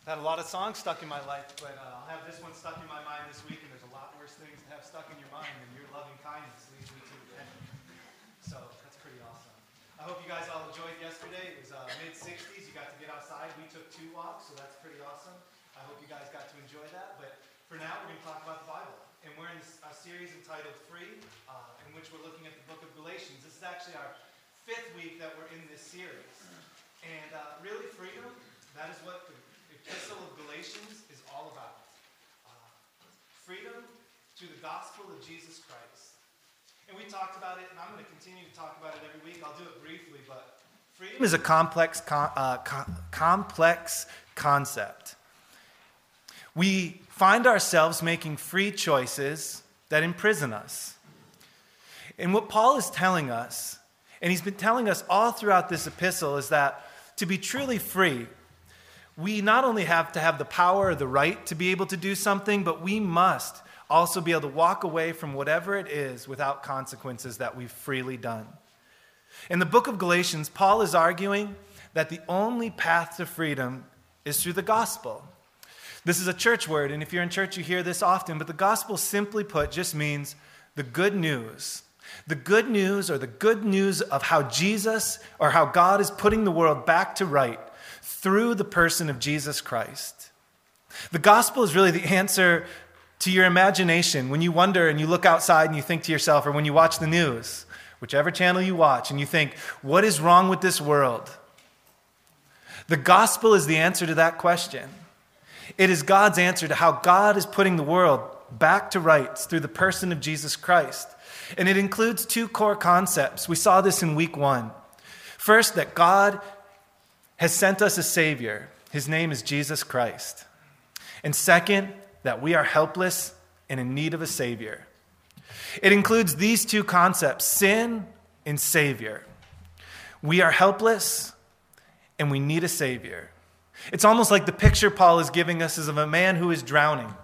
I've had a lot of songs stuck in my life, but uh, I'll have this one stuck in my mind this week, and there's a lot worse things to have stuck in your mind than your loving kindness leads me to. So that's pretty awesome. I hope you guys all enjoyed yesterday. It was uh, mid 60s. You got to get outside. We took two walks, so that's pretty awesome. I hope you guys got to enjoy that. But for now, we're going to talk about the Bible. And we're in a series entitled Free, uh, in which we're looking at the book of Galatians. This is actually our fifth week that we're in this series. And uh, really, freedom, that is what the epistle of Galatians is all about. Uh, freedom through the gospel of Jesus Christ. And we talked about it, and I'm going to continue to talk about it every week. I'll do it briefly, but freedom is a complex, uh, complex concept. We find ourselves making free choices that imprison us. And what Paul is telling us, and he's been telling us all throughout this epistle, is that to be truly free, we not only have to have the power or the right to be able to do something, but we must also be able to walk away from whatever it is without consequences that we've freely done. In the book of Galatians, Paul is arguing that the only path to freedom is through the gospel. This is a church word, and if you're in church, you hear this often, but the gospel, simply put, just means the good news. The good news, or the good news of how Jesus or how God is putting the world back to right through the person of Jesus Christ. The gospel is really the answer to your imagination when you wonder and you look outside and you think to yourself, or when you watch the news, whichever channel you watch, and you think, what is wrong with this world? The gospel is the answer to that question. It is God's answer to how God is putting the world back to rights through the person of Jesus Christ. And it includes two core concepts. We saw this in week one. First, that God has sent us a Savior. His name is Jesus Christ. And second, that we are helpless and in need of a Savior. It includes these two concepts sin and Savior. We are helpless and we need a Savior. It's almost like the picture Paul is giving us is of a man who is drowning.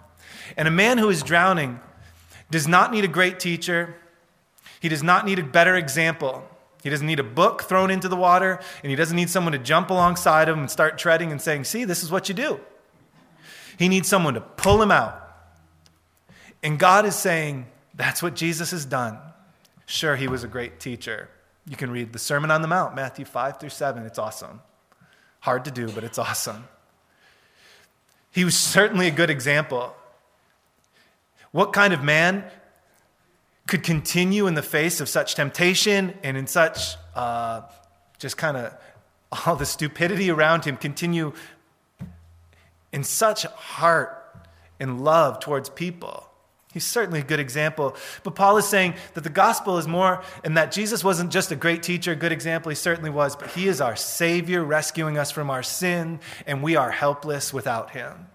And a man who is drowning does not need a great teacher, he does not need a better example. He doesn't need a book thrown into the water, and he doesn't need someone to jump alongside him and start treading and saying, See, this is what you do. He needs someone to pull him out. And God is saying, That's what Jesus has done. Sure, he was a great teacher. You can read the Sermon on the Mount, Matthew 5 through 7. It's awesome. Hard to do, but it's awesome. He was certainly a good example. What kind of man could continue in the face of such temptation and in such uh, just kind of all the stupidity around him, continue in such heart and love towards people. He's certainly a good example. But Paul is saying that the gospel is more, and that Jesus wasn't just a great teacher, a good example, he certainly was, but he is our Savior, rescuing us from our sin, and we are helpless without him.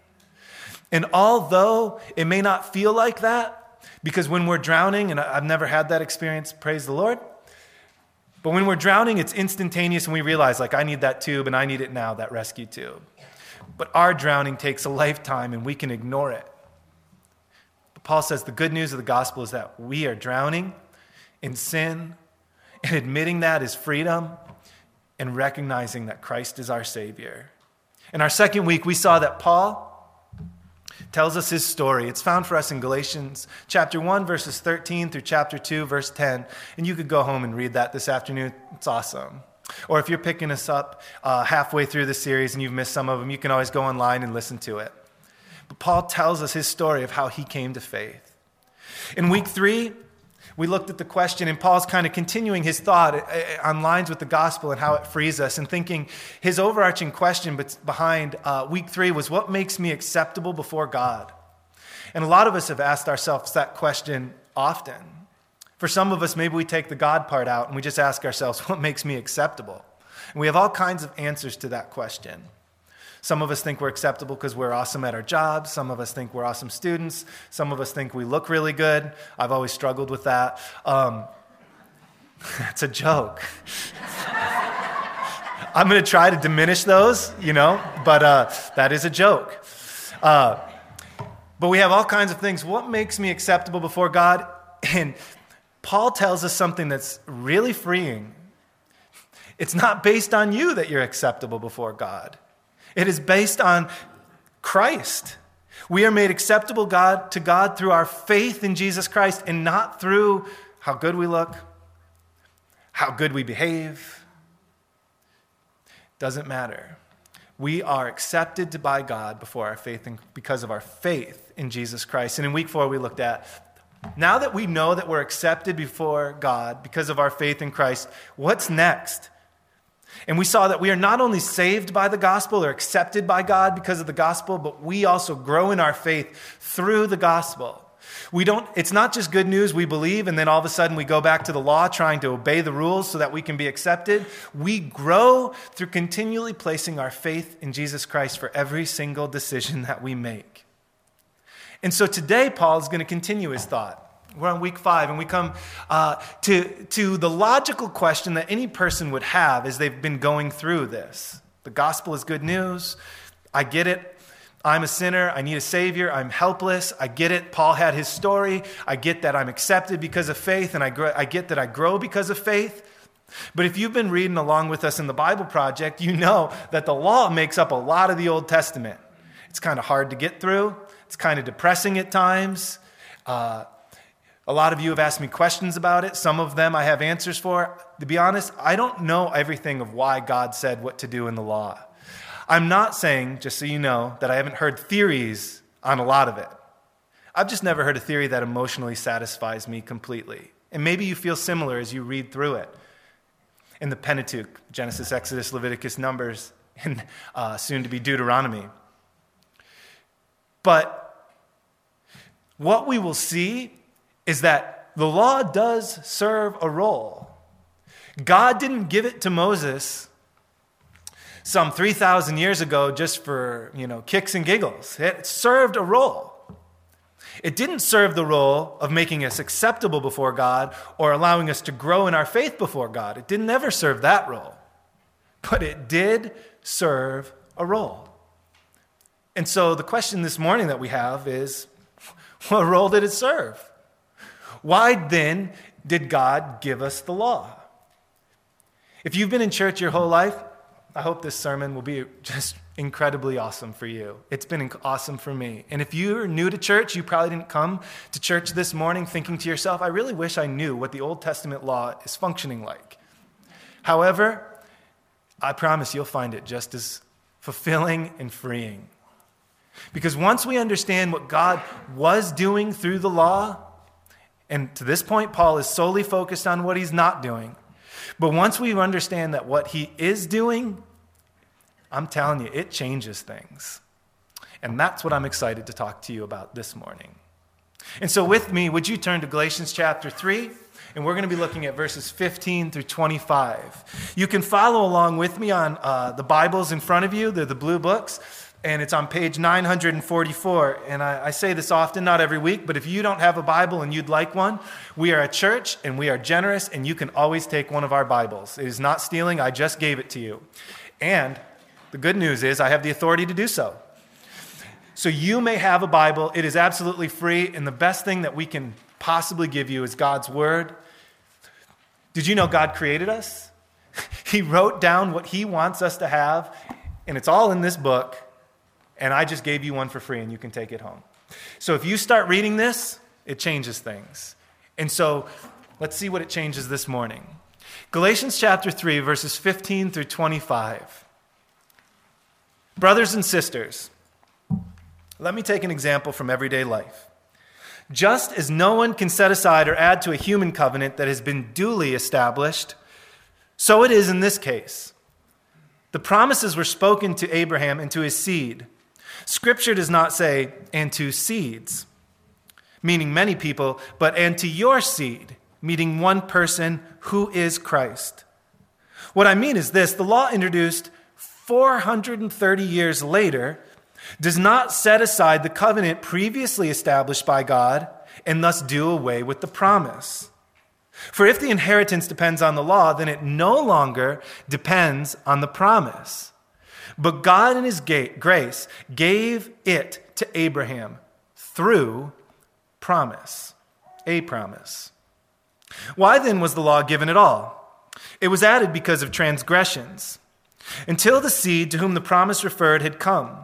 And although it may not feel like that, because when we're drowning, and I've never had that experience, praise the Lord. But when we're drowning, it's instantaneous and we realize, like, I need that tube and I need it now, that rescue tube. But our drowning takes a lifetime and we can ignore it. But Paul says the good news of the gospel is that we are drowning in sin, and admitting that is freedom, and recognizing that Christ is our Savior. In our second week, we saw that Paul tells us his story. It's found for us in Galatians chapter 1, verses 13 through chapter 2, verse 10. And you could go home and read that this afternoon. It's awesome. Or if you're picking us up uh, halfway through the series and you've missed some of them, you can always go online and listen to it. But Paul tells us his story of how he came to faith. In week three, we looked at the question, and Paul's kind of continuing his thought uh, uh, on lines with the gospel and how it frees us, and thinking his overarching question behind uh, week three was what makes me acceptable before God? And a lot of us have asked ourselves that question often. For some of us, maybe we take the God part out and we just ask ourselves, what makes me acceptable? And we have all kinds of answers to that question. Some of us think we're acceptable because we're awesome at our jobs. Some of us think we're awesome students. Some of us think we look really good. I've always struggled with that. Um, that's a joke. I'm going to try to diminish those, you know, but uh, that is a joke. Uh, but we have all kinds of things. What makes me acceptable before God? And Paul tells us something that's really freeing. It's not based on you that you're acceptable before God. It is based on Christ. We are made acceptable God to God through our faith in Jesus Christ and not through how good we look, how good we behave. Doesn't matter. We are accepted by God before our faith in, because of our faith in Jesus Christ. And in week four, we looked at now that we know that we're accepted before God because of our faith in Christ, what's next? And we saw that we are not only saved by the gospel or accepted by God because of the gospel, but we also grow in our faith through the gospel. We don't, it's not just good news we believe, and then all of a sudden we go back to the law trying to obey the rules so that we can be accepted. We grow through continually placing our faith in Jesus Christ for every single decision that we make. And so today, Paul is going to continue his thought. We're on week five, and we come uh, to, to the logical question that any person would have as they've been going through this. The gospel is good news. I get it. I'm a sinner. I need a savior. I'm helpless. I get it. Paul had his story. I get that I'm accepted because of faith, and I, grow, I get that I grow because of faith. But if you've been reading along with us in the Bible Project, you know that the law makes up a lot of the Old Testament. It's kind of hard to get through, it's kind of depressing at times. Uh, a lot of you have asked me questions about it. Some of them I have answers for. To be honest, I don't know everything of why God said what to do in the law. I'm not saying, just so you know, that I haven't heard theories on a lot of it. I've just never heard a theory that emotionally satisfies me completely. And maybe you feel similar as you read through it. In the Pentateuch, Genesis, Exodus, Leviticus, Numbers, and uh, soon to be Deuteronomy. But what we will see is that the law does serve a role. God didn't give it to Moses some 3,000 years ago just for, you know, kicks and giggles. It served a role. It didn't serve the role of making us acceptable before God or allowing us to grow in our faith before God. It didn't ever serve that role. But it did serve a role. And so the question this morning that we have is what role did it serve? Why then did God give us the law? If you've been in church your whole life, I hope this sermon will be just incredibly awesome for you. It's been awesome for me. And if you're new to church, you probably didn't come to church this morning thinking to yourself, I really wish I knew what the Old Testament law is functioning like. However, I promise you'll find it just as fulfilling and freeing. Because once we understand what God was doing through the law, and to this point, Paul is solely focused on what he's not doing. But once we understand that what he is doing, I'm telling you, it changes things. And that's what I'm excited to talk to you about this morning. And so, with me, would you turn to Galatians chapter 3? And we're going to be looking at verses 15 through 25. You can follow along with me on uh, the Bibles in front of you, they're the blue books and it's on page 944. And I, I, say this often, not every week, but if you don't have a Bible and you'd like one, we are a church and we are generous, and you can always take one of our Bibles. It is not stealing, I just gave it to you. And the good news is, I have the authority to do so. So you may have a Bible, it is absolutely free, and the best thing that we can possibly give you is God's Word. Did you know God created us? He wrote down what He wants us to have, and it's all in this book and I just gave you one for free and you can take it home. So if you start reading this, it changes things. And so let's see what it changes this morning. Galatians chapter 3, verses 15 through 25. Brothers and sisters, let me take an example from everyday life. Just as no one can set aside or add to a human covenant that has been duly established, so it is in this case. The promises were spoken to Abraham and to his seed. Scripture does not say, and to seeds, meaning many people, but and to your seed, meaning one person who is Christ. What I mean is this the law introduced 430 years later does not set aside the covenant previously established by God and thus do away with the promise. For if the inheritance depends on the law, then it no longer depends on the promise. But God, in His grace, gave it to Abraham through promise, a promise. Why then was the law given at all? It was added because of transgressions, until the seed to whom the promise referred had come.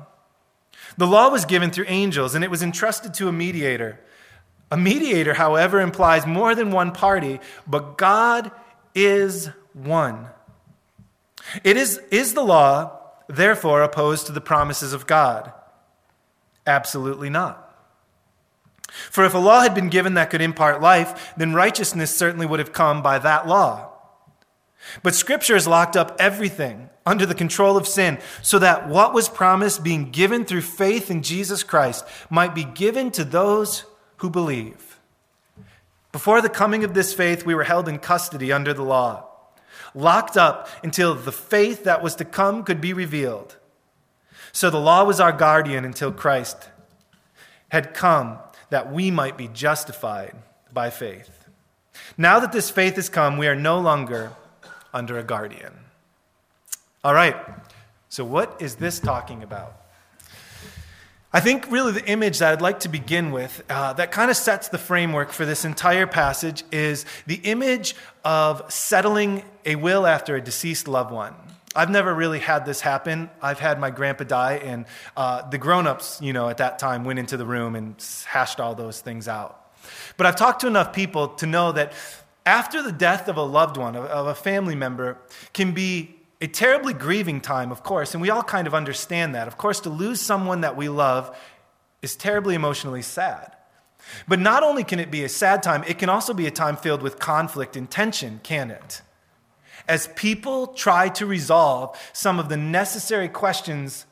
The law was given through angels and it was entrusted to a mediator. A mediator, however, implies more than one party, but God is one. It is, is the law, therefore, opposed to the promises of God? Absolutely not. For if a law had been given that could impart life, then righteousness certainly would have come by that law. But Scripture has locked up everything under the control of sin, so that what was promised, being given through faith in Jesus Christ, might be given to those who believe. Before the coming of this faith, we were held in custody under the law, locked up until the faith that was to come could be revealed. So the law was our guardian until Christ had come that we might be justified by faith. Now that this faith has come, we are no longer under a guardian. All right, so what is this talking about? I think really the image that I'd like to begin with uh, that kind of sets the framework for this entire passage is the image of settling a will after a deceased loved one. I've never really had this happen. I've had my grandpa die, and uh, the grown ups, you know, at that time went into the room and hashed all those things out. But I've talked to enough people to know that after the death of a loved one, of a family member, can be a terribly grieving time, of course, and we all kind of understand that. Of course, to lose someone that we love is terribly emotionally sad. But not only can it be a sad time, it can also be a time filled with conflict and tension, can it? As people try to resolve some of the necessary questions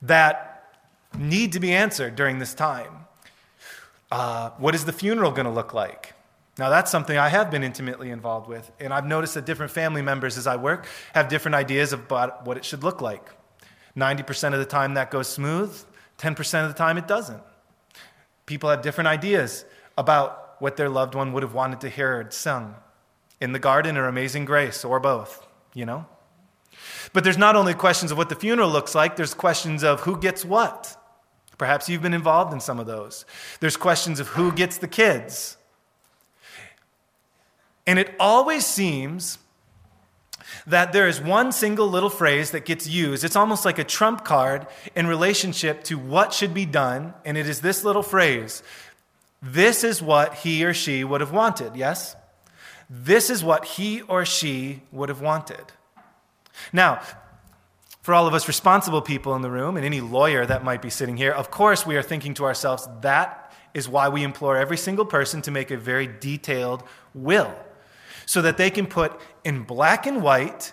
that need to be answered during this time. Uh, what is the funeral going to look like? Now, that's something I have been intimately involved with, and I've noticed that different family members as I work have different ideas about what it should look like. 90% of the time that goes smooth, 10% of the time it doesn't. People have different ideas about what their loved one would have wanted to hear sung in the garden or amazing grace or both, you know? But there's not only questions of what the funeral looks like, there's questions of who gets what. Perhaps you've been involved in some of those. There's questions of who gets the kids and it always seems that there is one single little phrase that gets used. It's almost like a trump card in relationship to what should be done. And it is this little phrase This is what he or she would have wanted. Yes? This is what he or she would have wanted. Now, for all of us responsible people in the room and any lawyer that might be sitting here, of course, we are thinking to ourselves, that is why we implore every single person to make a very detailed will so that they can put in black and white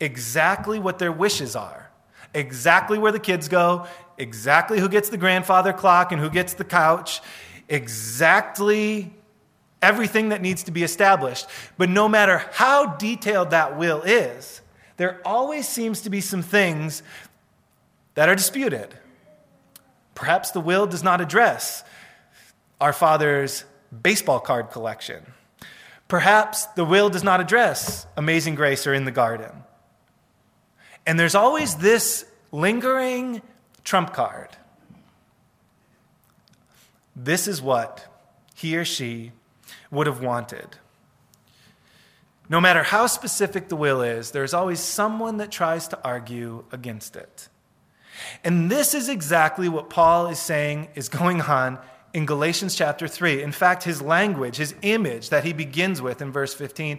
exactly what their wishes are, exactly where the kids go, exactly who gets the grandfather clock and who gets the couch, exactly everything that needs to be established. But no matter how detailed that will is, there always seems to be some things that are disputed. Perhaps the will does not address our father's baseball card collection Perhaps the will does not address amazing grace or in the garden. And there's always this lingering trump card. This is what he or she would have wanted. No matter how specific the will is, there's always someone that tries to argue against it. And this is exactly what Paul is saying is going on in Galatians chapter 3. In fact, his language, his image that he begins with in verse 15,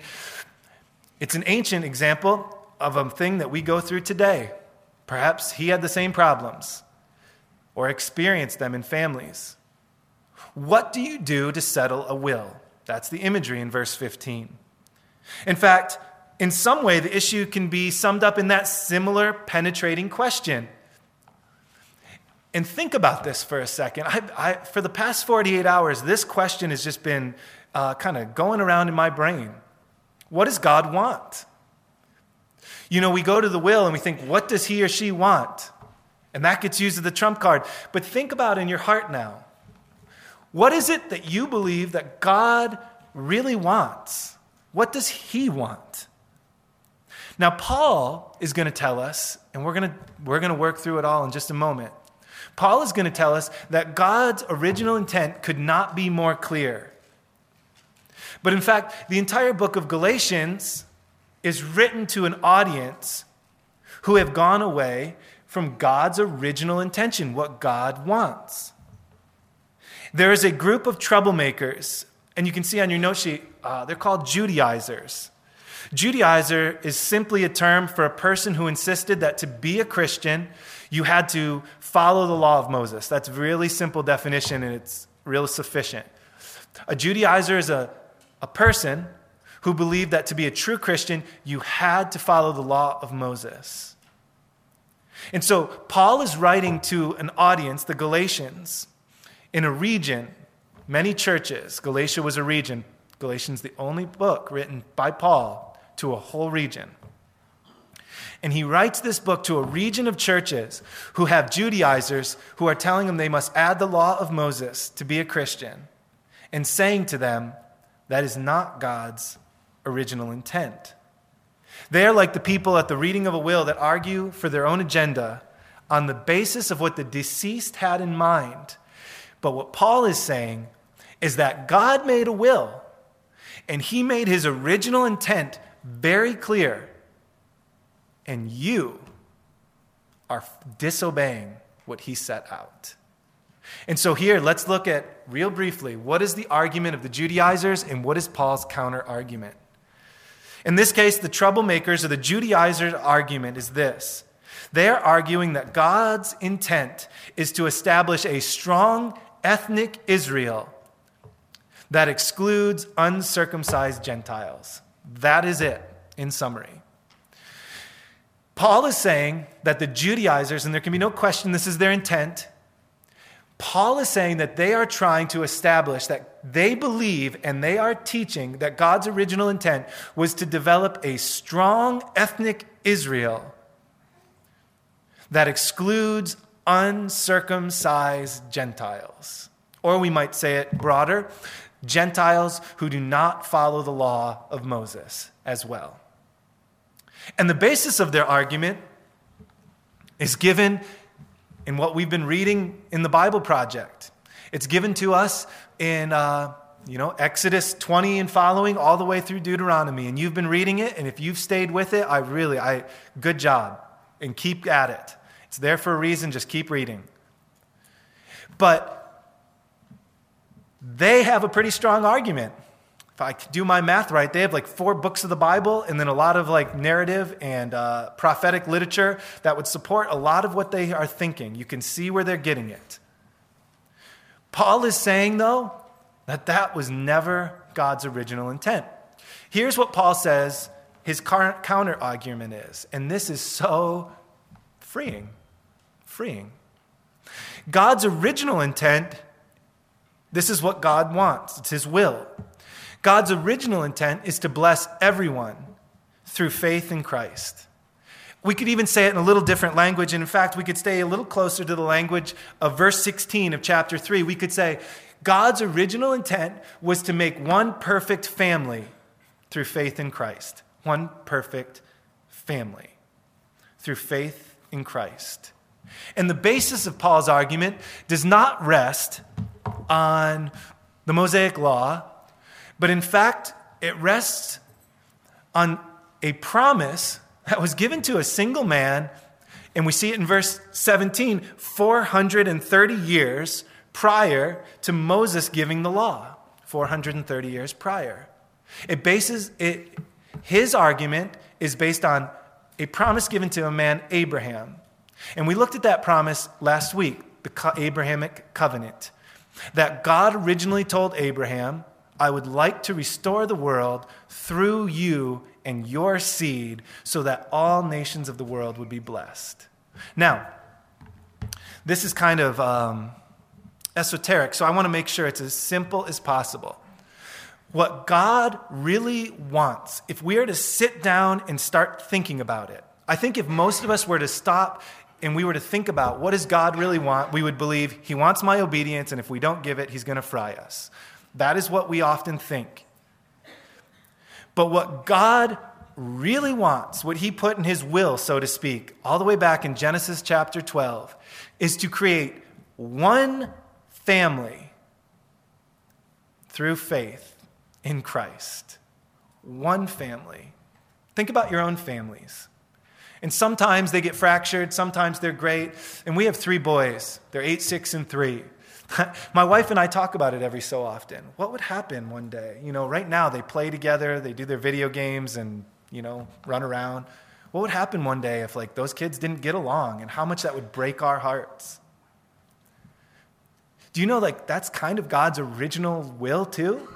it's an ancient example of a thing that we go through today. Perhaps he had the same problems or experienced them in families. What do you do to settle a will? That's the imagery in verse 15. In fact, in some way, the issue can be summed up in that similar penetrating question and think about this for a second. I, I, for the past 48 hours, this question has just been uh, kind of going around in my brain. What does God want? You know, we go to the will and we think, what does he or she want? And that gets used as the trump card. But think about in your heart now. What is it that you believe that God really wants? What does he want? Now, Paul is going to tell us, and we're going to, we're going to work through it all in just a moment. Paul is going to tell us that God's original intent could not be more clear. But in fact, the entire book of Galatians is written to an audience who have gone away from God's original intention, what God wants. There is a group of troublemakers, and you can see on your note sheet, uh, they're called Judaizers. Judaizer is simply a term for a person who insisted that to be a Christian, you had to follow the law of Moses. That's a really simple definition, and it's real sufficient. A Judaizer is a, a person who believed that to be a true Christian, you had to follow the law of Moses. And so Paul is writing to an audience, the Galatians, in a region, many churches. Galatia was a region. Galatians, the only book written by Paul to a whole region. And he writes this book to a region of churches who have Judaizers who are telling them they must add the law of Moses to be a Christian and saying to them, that is not God's original intent. They are like the people at the reading of a will that argue for their own agenda on the basis of what the deceased had in mind. But what Paul is saying is that God made a will, and he made his original intent very clear, and you are disobeying what he set out. And so, here, let's look at real briefly what is the argument of the Judaizers and what is Paul's counter argument. In this case, the troublemakers or the Judaizers' argument is this they are arguing that God's intent is to establish a strong ethnic Israel that excludes uncircumcised Gentiles. That is it, in summary. Paul is saying that the Judaizers, and there can be no question this is their intent, Paul is saying that they are trying to establish that they believe and they are teaching that God's original intent was to develop a strong ethnic Israel that excludes uncircumcised Gentiles. Or we might say it broader Gentiles who do not follow the law of Moses as well. And the basis of their argument is given in what we've been reading in the Bible Project. It's given to us in uh, you know Exodus 20 and following, all the way through Deuteronomy. And you've been reading it, and if you've stayed with it, I really, I good job, and keep at it. It's there for a reason. Just keep reading. But they have a pretty strong argument if I do my math right, they have like four books of the Bible and then a lot of like narrative and uh, prophetic literature that would support a lot of what they are thinking. You can see where they're getting it. Paul is saying, though, that that was never God's original intent. Here's what Paul says his counter argument is, and this is so freeing. Freeing. God's original intent, this is what God wants, it's his will. God's original intent is to bless everyone through faith in Christ. We could even say it in a little different language. And in fact, we could stay a little closer to the language of verse 16 of chapter 3. We could say, God's original intent was to make one perfect family through faith in Christ. One perfect family through faith in Christ. And the basis of Paul's argument does not rest on the Mosaic Law but in fact, it rests on a promise that was given to a single man, and we see it in verse 17 430 years prior to Moses giving the law. 430 years prior. It bases it, his argument is based on a promise given to a man, Abraham. And we looked at that promise last week, the Abrahamic covenant. That God originally told Abraham I would like to restore the world through you and your seed so that all nations of the world would be blessed. Now, this is kind of um, esoteric, so I want to make sure it's as simple as possible. What God really wants, if we are to sit down and start thinking about it, I think if most of us were to stop and we were to think about what does God really want, we would believe He wants my obedience, and if we don't give it, He's going to fry us. That is what we often think. But what God really wants, what He put in His will, so to speak, all the way back in Genesis chapter 12, is to create one family through faith in Christ. One family. Think about your own families. And sometimes they get fractured, sometimes they're great. And we have three boys. They're eight, six, and three. My wife and I talk about it every so often. What would happen one day? You know, right now they play together, they do their video games and, you know, run around. What would happen one day if like those kids didn't get along and how much that would break our hearts? Do you know like that's kind of God's original will too?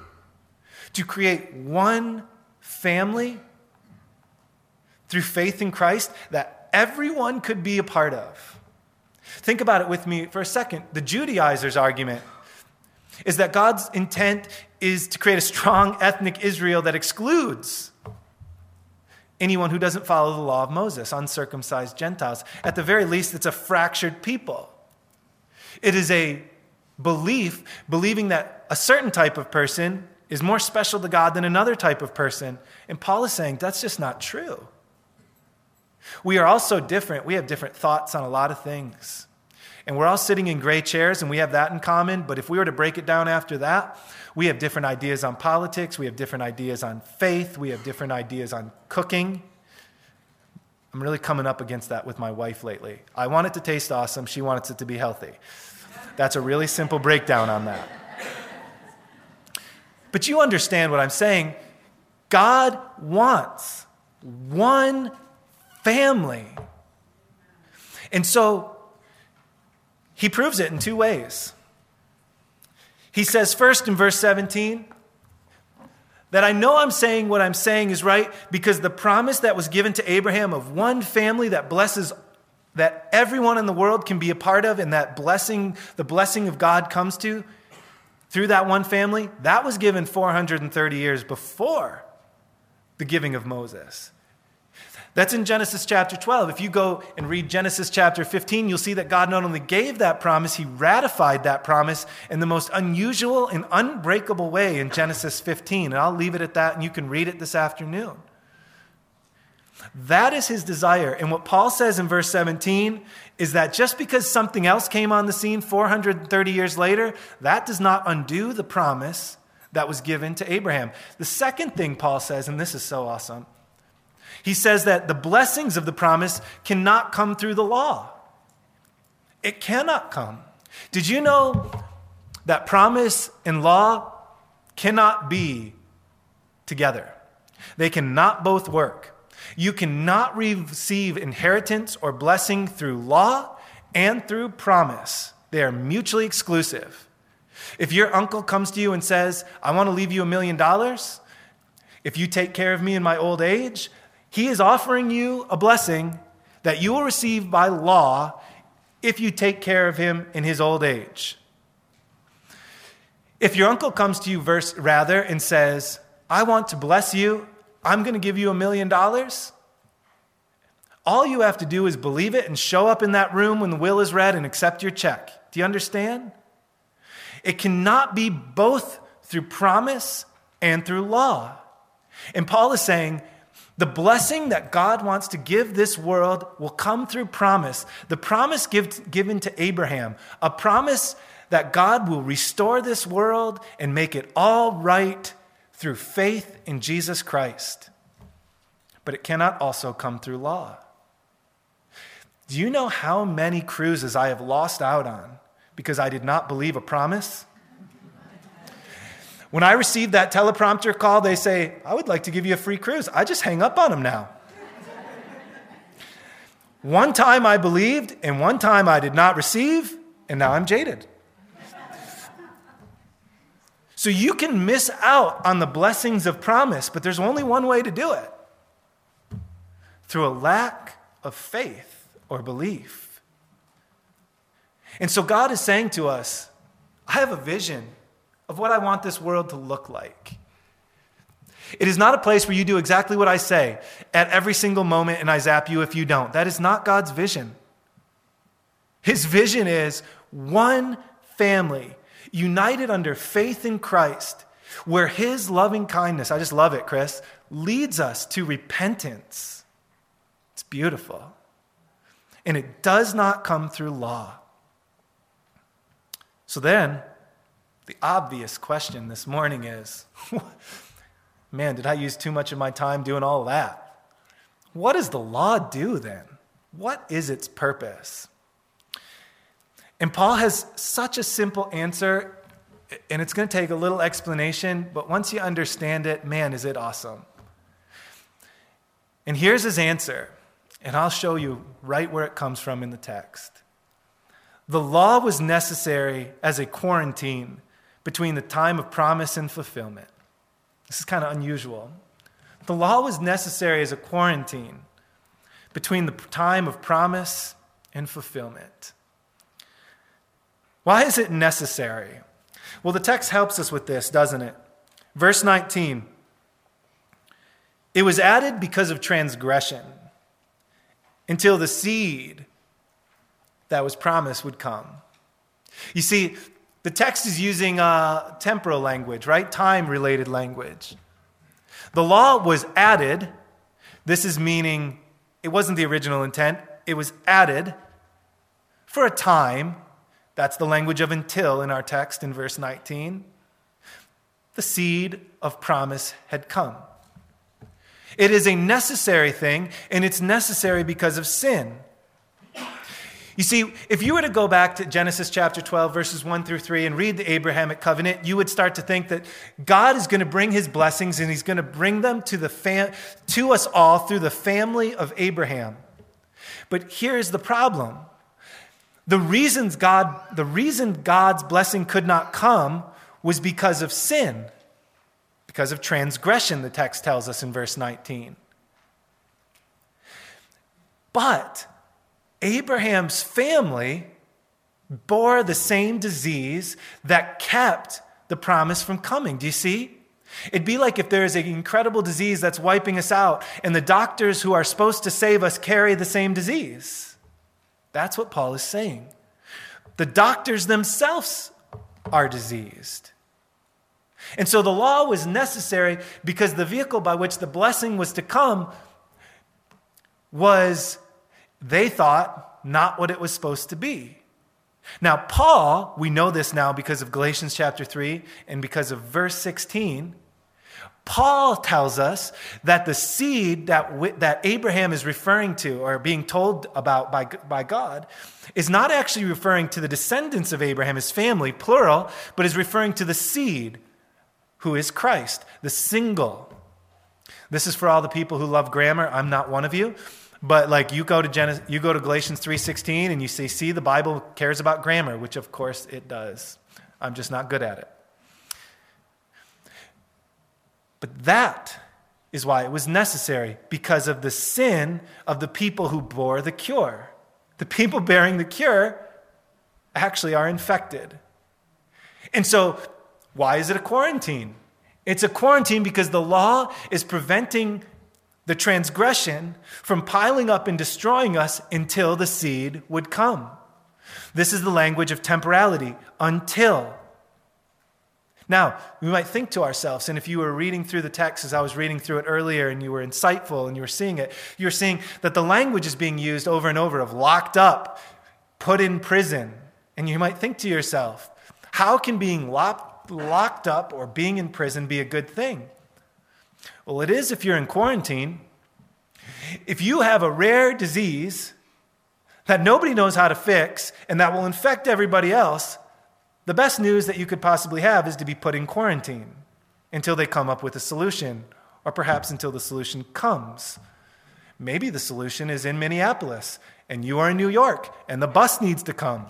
To create one family through faith in Christ that everyone could be a part of. Think about it with me for a second. The Judaizers' argument is that God's intent is to create a strong ethnic Israel that excludes anyone who doesn't follow the law of Moses, uncircumcised Gentiles. At the very least, it's a fractured people. It is a belief, believing that a certain type of person is more special to God than another type of person. And Paul is saying that's just not true. We are all so different. We have different thoughts on a lot of things. And we're all sitting in gray chairs, and we have that in common. But if we were to break it down after that, we have different ideas on politics, we have different ideas on faith, we have different ideas on cooking. I'm really coming up against that with my wife lately. I want it to taste awesome, she wants it to be healthy. That's a really simple breakdown on that. But you understand what I'm saying. God wants one family. And so he proves it in two ways. He says, first in verse 17, that I know I'm saying what I'm saying is right because the promise that was given to Abraham of one family that blesses that everyone in the world can be a part of and that blessing the blessing of God comes to through that one family that was given 430 years before the giving of Moses. That's in Genesis chapter 12. If you go and read Genesis chapter 15, you'll see that God not only gave that promise, he ratified that promise in the most unusual and unbreakable way in Genesis 15. And I'll leave it at that, and you can read it this afternoon. That is his desire. And what Paul says in verse 17 is that just because something else came on the scene 430 years later, that does not undo the promise that was given to Abraham. The second thing Paul says, and this is so awesome, he says that the blessings of the promise cannot come through the law. It cannot come. Did you know that promise and law cannot be together? They cannot both work. You cannot receive inheritance or blessing through law and through promise. They are mutually exclusive. If your uncle comes to you and says, I want to leave you a million dollars, if you take care of me in my old age, he is offering you a blessing that you will receive by law if you take care of him in his old age. If your uncle comes to you verse rather and says, "I want to bless you. I'm going to give you a million dollars." All you have to do is believe it and show up in that room when the will is read and accept your check. Do you understand? It cannot be both through promise and through law. And Paul is saying the blessing that God wants to give this world will come through promise. The promise give, given to Abraham, a promise that God will restore this world and make it all right through faith in Jesus Christ. But it cannot also come through law. Do you know how many cruises I have lost out on because I did not believe a promise? When I receive that teleprompter call, they say, I would like to give you a free cruise. I just hang up on them now. one time I believed, and one time I did not receive, and now I'm jaded. So you can miss out on the blessings of promise, but there's only one way to do it through a lack of faith or belief. And so God is saying to us, I have a vision of what I want this world to look like. It is not a place where you do exactly what I say at every single moment and I zap you if you don't. That is not God's vision. His vision is one family united under faith in Christ, where His loving kindness, I just love it, Chris, leads us to repentance. It's beautiful. And it does not come through law. So then, the obvious question this morning is man, did I use too much of my time doing all that? what does the law do then? What is its purpose? And Paul has such a simple answer, and it's going to take a little explanation, but once you understand it, man, is it awesome. And here's his answer, and I'll show you right where it comes from in the text. The law was necessary as a quarantine between the time of promise and fulfillment. This is kind of unusual. The law was necessary as a quarantine between the time of promise and fulfillment. Why is it necessary? Well, the text helps us with this, doesn't it? Verse 19 It was added because of transgression until the seed that was promised would come. You see, the text is using uh, temporal language, right? Time related language. The law was added. This is meaning it wasn't the original intent, it was added for a time. That's the language of until in our text in verse 19. The seed of promise had come. It is a necessary thing, and it's necessary because of sin. You see, if you were to go back to Genesis chapter 12, verses 1 through 3, and read the Abrahamic covenant, you would start to think that God is going to bring his blessings and he's going to bring them to, the fam- to us all through the family of Abraham. But here's the problem the, reasons God, the reason God's blessing could not come was because of sin, because of transgression, the text tells us in verse 19. But Abraham's family bore the same disease that kept the promise from coming. Do you see? It'd be like if there is an incredible disease that's wiping us out, and the doctors who are supposed to save us carry the same disease. That's what Paul is saying. The doctors themselves are diseased. And so the law was necessary because the vehicle by which the blessing was to come was they thought not what it was supposed to be. Now, Paul, we know this now because of Galatians chapter 3 and because of verse 16. Paul tells us that the seed that, that Abraham is referring to or being told about by, by God is not actually referring to the descendants of Abraham, his family, plural, but is referring to the seed who is Christ, the single. This is for all the people who love grammar. I'm not one of you. But like you go to Genesis, you go to Galatians 3:16 and you say, "See, the Bible cares about grammar," which of course it does. I'm just not good at it. But that is why it was necessary because of the sin of the people who bore the cure. The people bearing the cure actually are infected. And so, why is it a quarantine? It's a quarantine because the law is preventing the transgression from piling up and destroying us until the seed would come. This is the language of temporality, until. Now, we might think to ourselves, and if you were reading through the text as I was reading through it earlier and you were insightful and you were seeing it, you're seeing that the language is being used over and over of locked up, put in prison. And you might think to yourself, how can being locked, locked up or being in prison be a good thing? Well, it is if you're in quarantine. If you have a rare disease that nobody knows how to fix and that will infect everybody else, the best news that you could possibly have is to be put in quarantine until they come up with a solution, or perhaps until the solution comes. Maybe the solution is in Minneapolis and you are in New York and the bus needs to come.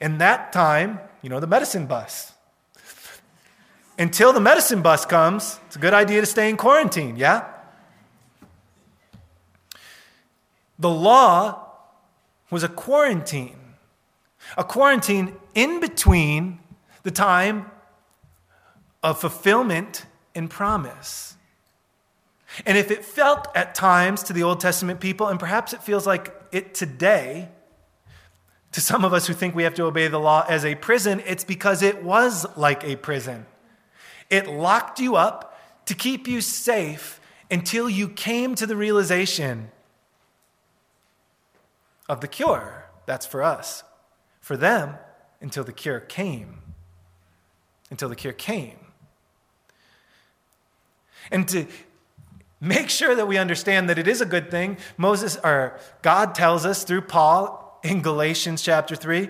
In that time, you know, the medicine bus until the medicine bus comes, it's a good idea to stay in quarantine, yeah? The law was a quarantine, a quarantine in between the time of fulfillment and promise. And if it felt at times to the Old Testament people, and perhaps it feels like it today, to some of us who think we have to obey the law as a prison, it's because it was like a prison. It locked you up to keep you safe until you came to the realization of the cure. That's for us. For them, until the cure came. Until the cure came. And to, Make sure that we understand that it is a good thing. Moses or God tells us through Paul in Galatians chapter 3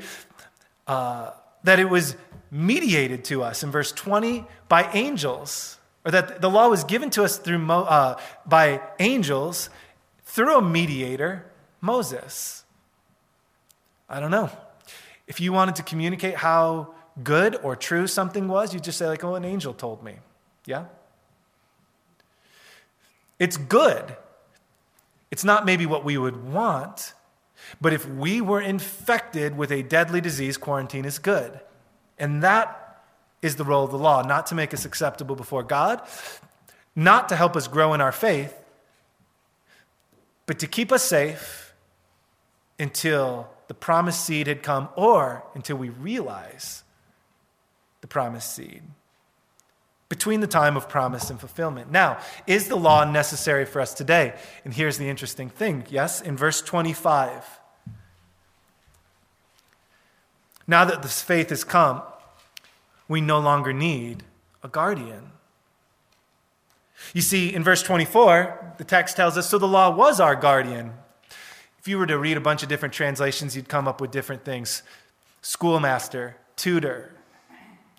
uh, that it was mediated to us in verse 20 by angels, or that the law was given to us through Mo, uh, by angels through a mediator, Moses. I don't know. If you wanted to communicate how good or true something was, you just say, like, oh, an angel told me. Yeah? It's good. It's not maybe what we would want, but if we were infected with a deadly disease, quarantine is good. And that is the role of the law, not to make us acceptable before God, not to help us grow in our faith, but to keep us safe until the promised seed had come or until we realize the promised seed between the time of promise and fulfillment. Now, is the law necessary for us today? And here's the interesting thing. Yes, in verse 25. Now that this faith has come, we no longer need a guardian. You see, in verse 24, the text tells us so the law was our guardian. If you were to read a bunch of different translations, you'd come up with different things schoolmaster, tutor.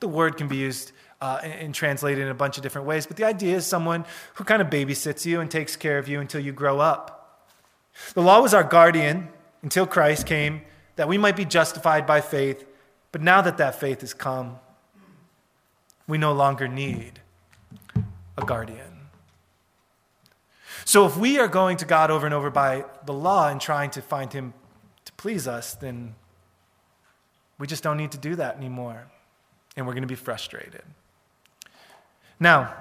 The word can be used uh, and translated in a bunch of different ways. But the idea is someone who kind of babysits you and takes care of you until you grow up. The law was our guardian until Christ came, that we might be justified by faith. But now that that faith has come, we no longer need a guardian. So if we are going to God over and over by the law and trying to find Him to please us, then we just don't need to do that anymore. And we're going to be frustrated. Now,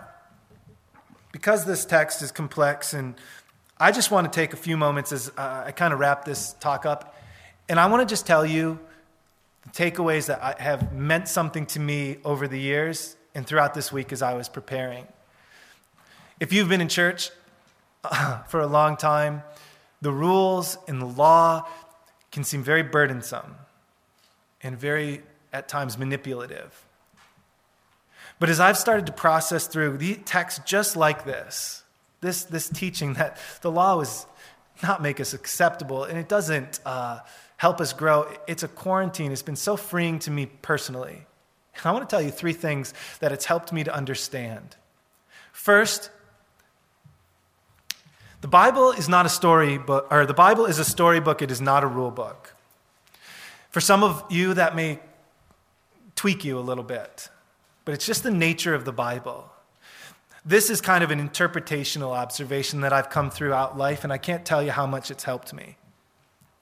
because this text is complex, and I just want to take a few moments as uh, I kind of wrap this talk up, and I want to just tell you the takeaways that have meant something to me over the years and throughout this week as I was preparing. If you've been in church for a long time, the rules and the law can seem very burdensome and very, at times, manipulative. But as I've started to process through the text just like this, this, this teaching that the law was not make us acceptable and it doesn't uh, help us grow, it's a quarantine. It's been so freeing to me personally. I want to tell you three things that it's helped me to understand. First, the Bible is not a story book, or the Bible is a storybook, it is not a rule book. For some of you, that may tweak you a little bit but it's just the nature of the Bible. This is kind of an interpretational observation that I've come throughout life, and I can't tell you how much it's helped me.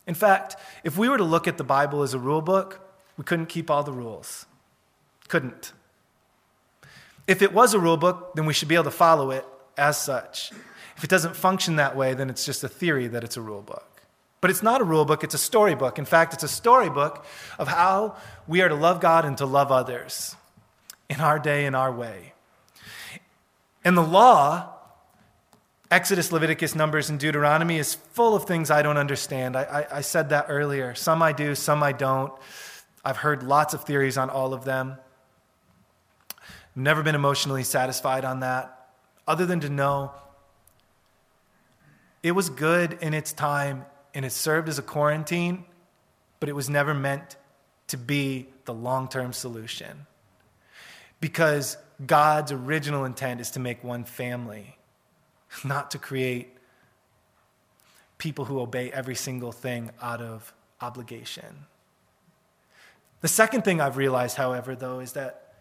In fact, if we were to look at the Bible as a rule book, we couldn't keep all the rules. Couldn't. If it was a rule book, then we should be able to follow it as such. If it doesn't function that way, then it's just a theory that it's a rule book. But it's not a rule book, it's a storybook. In fact, it's a storybook of how we are to love God and to love others in our day, in our way. And the law, Exodus, Leviticus, Numbers, and Deuteronomy, is full of things I don't understand. I, I, I said that earlier. Some I do, some I don't. I've heard lots of theories on all of them. I've never been emotionally satisfied on that, other than to know it was good in its time and it served as a quarantine, but it was never meant to be the long term solution because God's original intent is to make one family, not to create people who obey every single thing out of obligation. The second thing I've realized, however, though, is that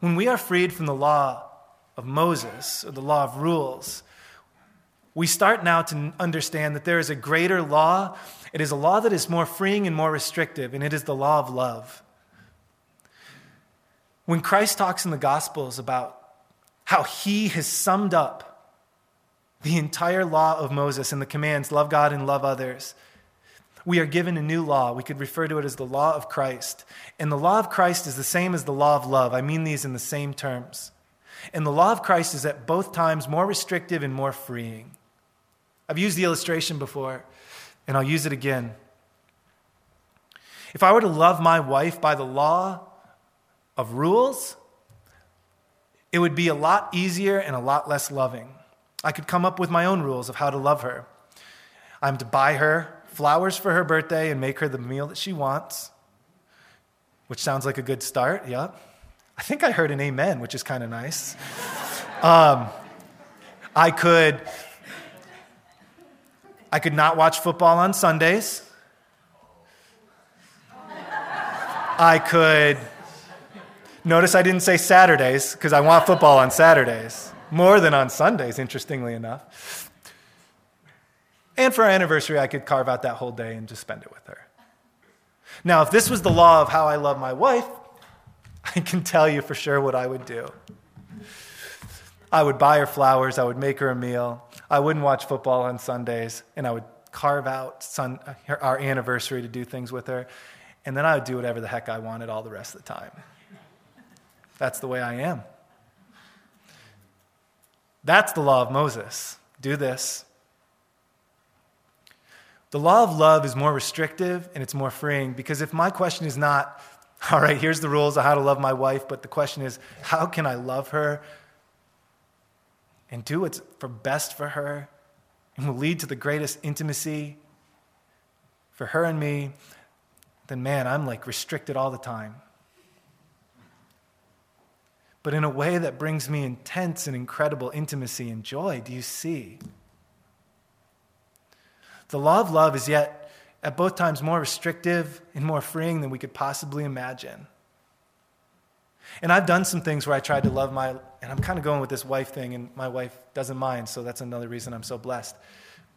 when we are freed from the law of Moses, or the law of rules, we start now to understand that there is a greater law. It is a law that is more freeing and more restrictive, and it is the law of love. When Christ talks in the Gospels about how he has summed up the entire law of Moses and the commands love God and love others, we are given a new law. We could refer to it as the law of Christ. And the law of Christ is the same as the law of love. I mean these in the same terms. And the law of Christ is at both times more restrictive and more freeing. I've used the illustration before, and I'll use it again. If I were to love my wife by the law, of rules, it would be a lot easier and a lot less loving. I could come up with my own rules of how to love her. I'm to buy her flowers for her birthday and make her the meal that she wants, which sounds like a good start. Yeah. I think I heard an amen, which is kind of nice. Um, I could I could not watch football on Sundays. I could notice I didn't say Saturdays because I want football on Saturdays more than on Sundays, interestingly enough. And for our anniversary, I could carve out that whole day and just spend it with her. Now, if this was the law of how I love my wife, I can tell you for sure what I would do. I would buy her flowers, I would make her a meal, I wouldn't watch football on Sundays, and I would carve out sun, our anniversary to do things with her, and then I would do whatever the heck I wanted all the rest of the time. That's the way I am. That's the law of Moses. Do this. The law of love is more restrictive and it's more freeing because if my question is not, all right, here's the rules of how to love my wife, but the question is, how can I love her and do what's for best for her and will lead to the greatest intimacy for her and me, then man, I'm like restricted all the time. But in a way that brings me intense and incredible intimacy and joy. Do you see? The law of love is yet at both times more restrictive and more freeing than we could possibly imagine. And I've done some things where I tried to love my, and I'm kind of going with this wife thing, and my wife doesn't mind, so that's another reason I'm so blessed.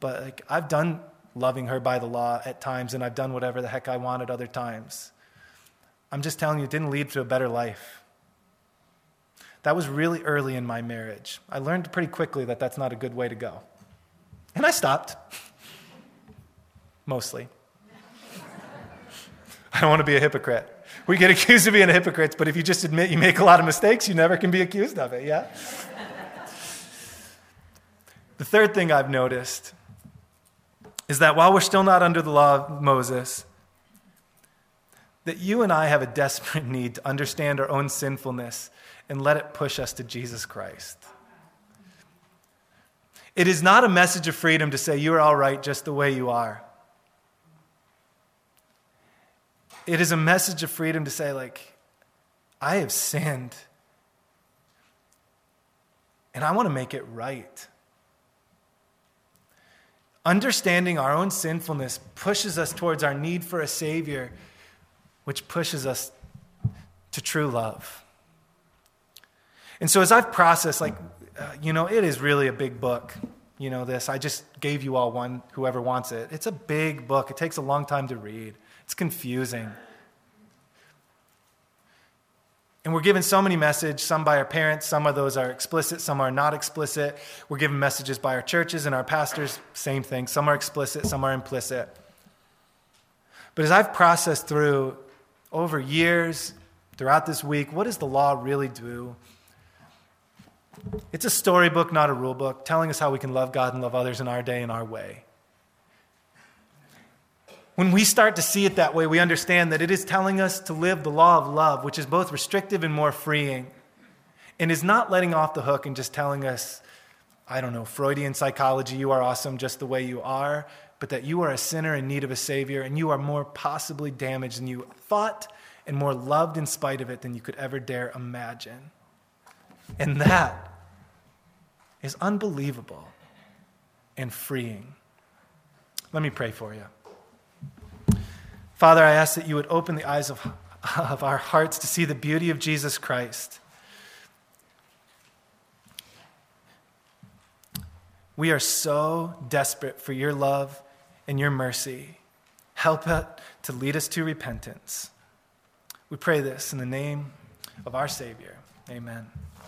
But like, I've done loving her by the law at times, and I've done whatever the heck I wanted other times. I'm just telling you, it didn't lead to a better life. That was really early in my marriage. I learned pretty quickly that that's not a good way to go. And I stopped. Mostly. I don't want to be a hypocrite. We get accused of being hypocrites, but if you just admit you make a lot of mistakes, you never can be accused of it, yeah? the third thing I've noticed is that while we're still not under the law of Moses, that you and I have a desperate need to understand our own sinfulness and let it push us to Jesus Christ. It is not a message of freedom to say you're all right just the way you are. It is a message of freedom to say, like, I have sinned. And I want to make it right. Understanding our own sinfulness pushes us towards our need for a Savior, which pushes us to true love. And so, as I've processed, like, uh, you know, it is really a big book. You know, this. I just gave you all one, whoever wants it. It's a big book, it takes a long time to read. It's confusing. And we're given so many messages, some by our parents, some of those are explicit, some are not explicit. We're given messages by our churches and our pastors, same thing. Some are explicit, some are implicit. But as I've processed through over years, throughout this week, what does the law really do? It's a storybook, not a rule book, telling us how we can love God and love others in our day and our way. When we start to see it that way, we understand that it is telling us to live the law of love, which is both restrictive and more freeing, and is not letting off the hook and just telling us, I don't know, Freudian psychology, you are awesome just the way you are, but that you are a sinner in need of a Savior, and you are more possibly damaged than you thought, and more loved in spite of it than you could ever dare imagine. And that is unbelievable and freeing. Let me pray for you. Father, I ask that you would open the eyes of, of our hearts to see the beauty of Jesus Christ. We are so desperate for your love and your mercy. Help it to lead us to repentance. We pray this in the name of our Savior. Amen.